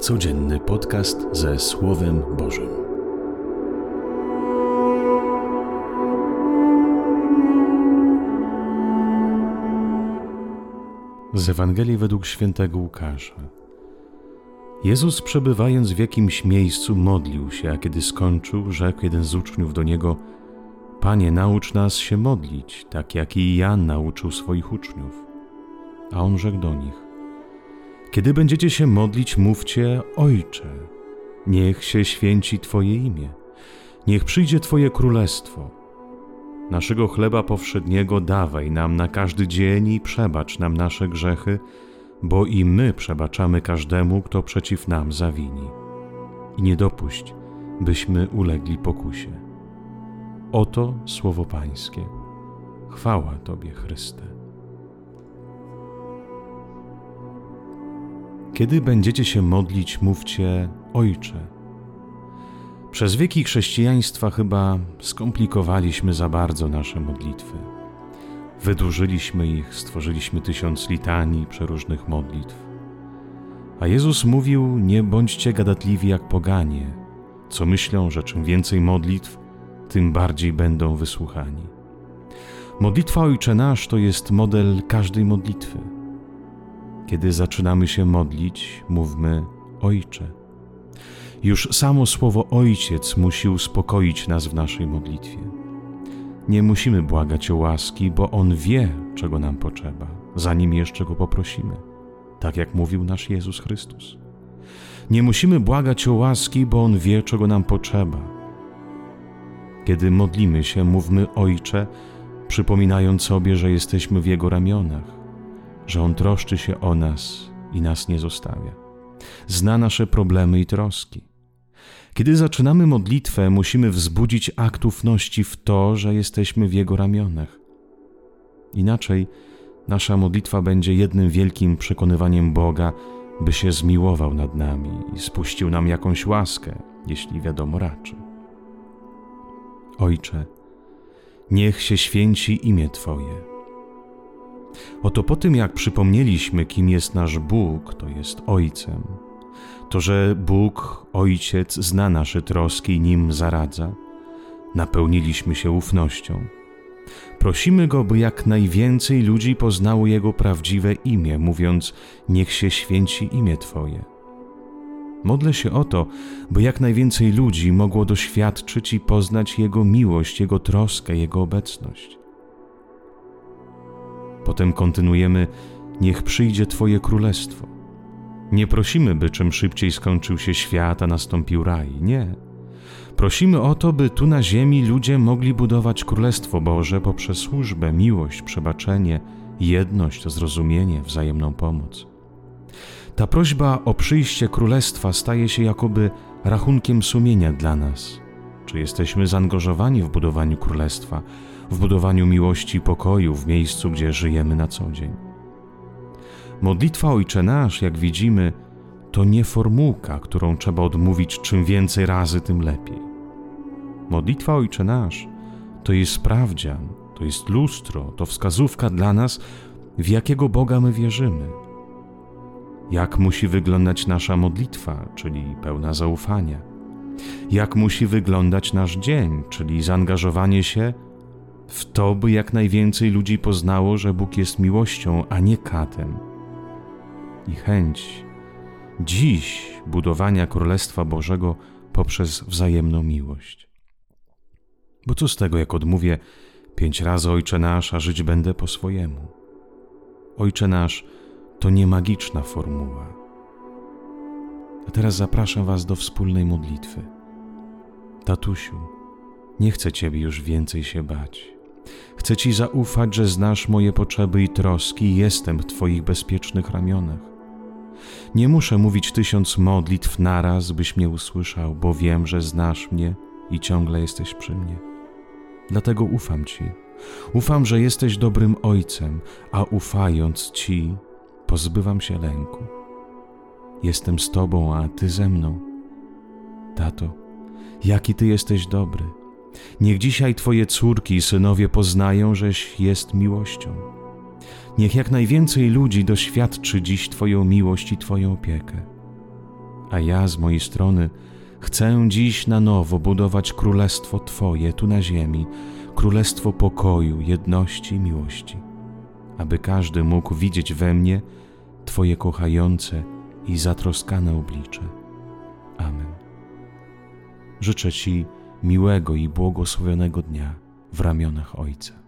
Codzienny podcast ze Słowem Bożym. Z Ewangelii według świętego Łukasza. Jezus, przebywając w jakimś miejscu, modlił się, a kiedy skończył, rzekł jeden z uczniów do niego: Panie, naucz nas się modlić, tak jak i Jan nauczył swoich uczniów. A on rzekł do nich: Kiedy będziecie się modlić, mówcie: Ojcze, niech się święci Twoje imię, niech przyjdzie Twoje królestwo. Naszego chleba powszedniego dawaj nam na każdy dzień i przebacz nam nasze grzechy, bo i my przebaczamy każdemu, kto przeciw nam zawini. I nie dopuść, byśmy ulegli pokusie. Oto słowo Pańskie. Chwała Tobie, Chryste. Kiedy będziecie się modlić, mówcie Ojcze. Przez wieki chrześcijaństwa chyba skomplikowaliśmy za bardzo nasze modlitwy. Wydłużyliśmy ich, stworzyliśmy tysiąc litanii przeróżnych modlitw. A Jezus mówił: Nie bądźcie gadatliwi jak poganie, co myślą, że czym więcej modlitw, tym bardziej będą wysłuchani. Modlitwa Ojcze Nasz to jest model każdej modlitwy. Kiedy zaczynamy się modlić, mówmy Ojcze. Już samo słowo Ojciec musi uspokoić nas w naszej modlitwie. Nie musimy błagać o łaski, bo On wie, czego nam potrzeba, zanim jeszcze Go poprosimy, tak jak mówił nasz Jezus Chrystus. Nie musimy błagać o łaski, bo On wie, czego nam potrzeba. Kiedy modlimy się, mówmy Ojcze, przypominając sobie, że jesteśmy w Jego ramionach, że On troszczy się o nas i nas nie zostawia. Zna nasze problemy i troski. Kiedy zaczynamy modlitwę, musimy wzbudzić akt ufności w to, że jesteśmy w Jego ramionach. Inaczej nasza modlitwa będzie jednym wielkim przekonywaniem Boga, by się zmiłował nad nami i spuścił nam jakąś łaskę, jeśli wiadomo raczy. Ojcze, niech się święci imię Twoje. Oto po tym, jak przypomnieliśmy, kim jest nasz Bóg, to jest Ojcem, to, że Bóg, Ojciec, zna nasze troski i nim zaradza, napełniliśmy się ufnością. Prosimy Go, by jak najwięcej ludzi poznało Jego prawdziwe imię, mówiąc: Niech się święci imię Twoje. Modlę się o to, by jak najwięcej ludzi mogło doświadczyć i poznać Jego miłość, Jego troskę, Jego obecność. Potem kontynuujemy: Niech przyjdzie Twoje królestwo. Nie prosimy, by czym szybciej skończył się świat, a nastąpił raj. Nie. Prosimy o to, by tu na ziemi ludzie mogli budować Królestwo Boże poprzez służbę, miłość, przebaczenie, jedność, zrozumienie, wzajemną pomoc. Ta prośba o przyjście Królestwa staje się jakoby rachunkiem sumienia dla nas. Czy jesteśmy zaangażowani w budowaniu Królestwa, w budowaniu miłości i pokoju w miejscu, gdzie żyjemy na co dzień? Modlitwa Ojcze Nasz, jak widzimy, to nie formułka, którą trzeba odmówić czym więcej razy, tym lepiej. Modlitwa Ojcze Nasz to jest sprawdzian, to jest lustro, to wskazówka dla nas, w jakiego Boga my wierzymy. Jak musi wyglądać nasza modlitwa, czyli pełna zaufania. Jak musi wyglądać nasz dzień, czyli zaangażowanie się w to, by jak najwięcej ludzi poznało, że Bóg jest miłością, a nie katem i chęć dziś budowania Królestwa Bożego poprzez wzajemną miłość. Bo co z tego, jak odmówię pięć razy Ojcze Nasz, a żyć będę po swojemu? Ojcze Nasz to nie magiczna formuła. A teraz zapraszam Was do wspólnej modlitwy. Tatusiu, nie chcę Ciebie już więcej się bać. Chcę Ci zaufać, że znasz moje potrzeby i troski i jestem w Twoich bezpiecznych ramionach. Nie muszę mówić tysiąc modlitw naraz, byś mnie usłyszał, bo wiem, że znasz mnie i ciągle jesteś przy mnie. Dlatego ufam Ci. Ufam, że jesteś dobrym ojcem, a ufając Ci, pozbywam się lęku. Jestem z Tobą, a Ty ze mną. Tato, jaki Ty jesteś dobry. Niech dzisiaj Twoje córki i synowie poznają, żeś jest miłością. Niech jak najwięcej ludzi doświadczy dziś Twoją miłość i Twoją opiekę. A ja z mojej strony chcę dziś na nowo budować królestwo Twoje tu na ziemi, królestwo pokoju, jedności i miłości, aby każdy mógł widzieć we mnie Twoje kochające i zatroskane oblicze. Amen. Życzę Ci miłego i błogosławionego dnia w ramionach Ojca.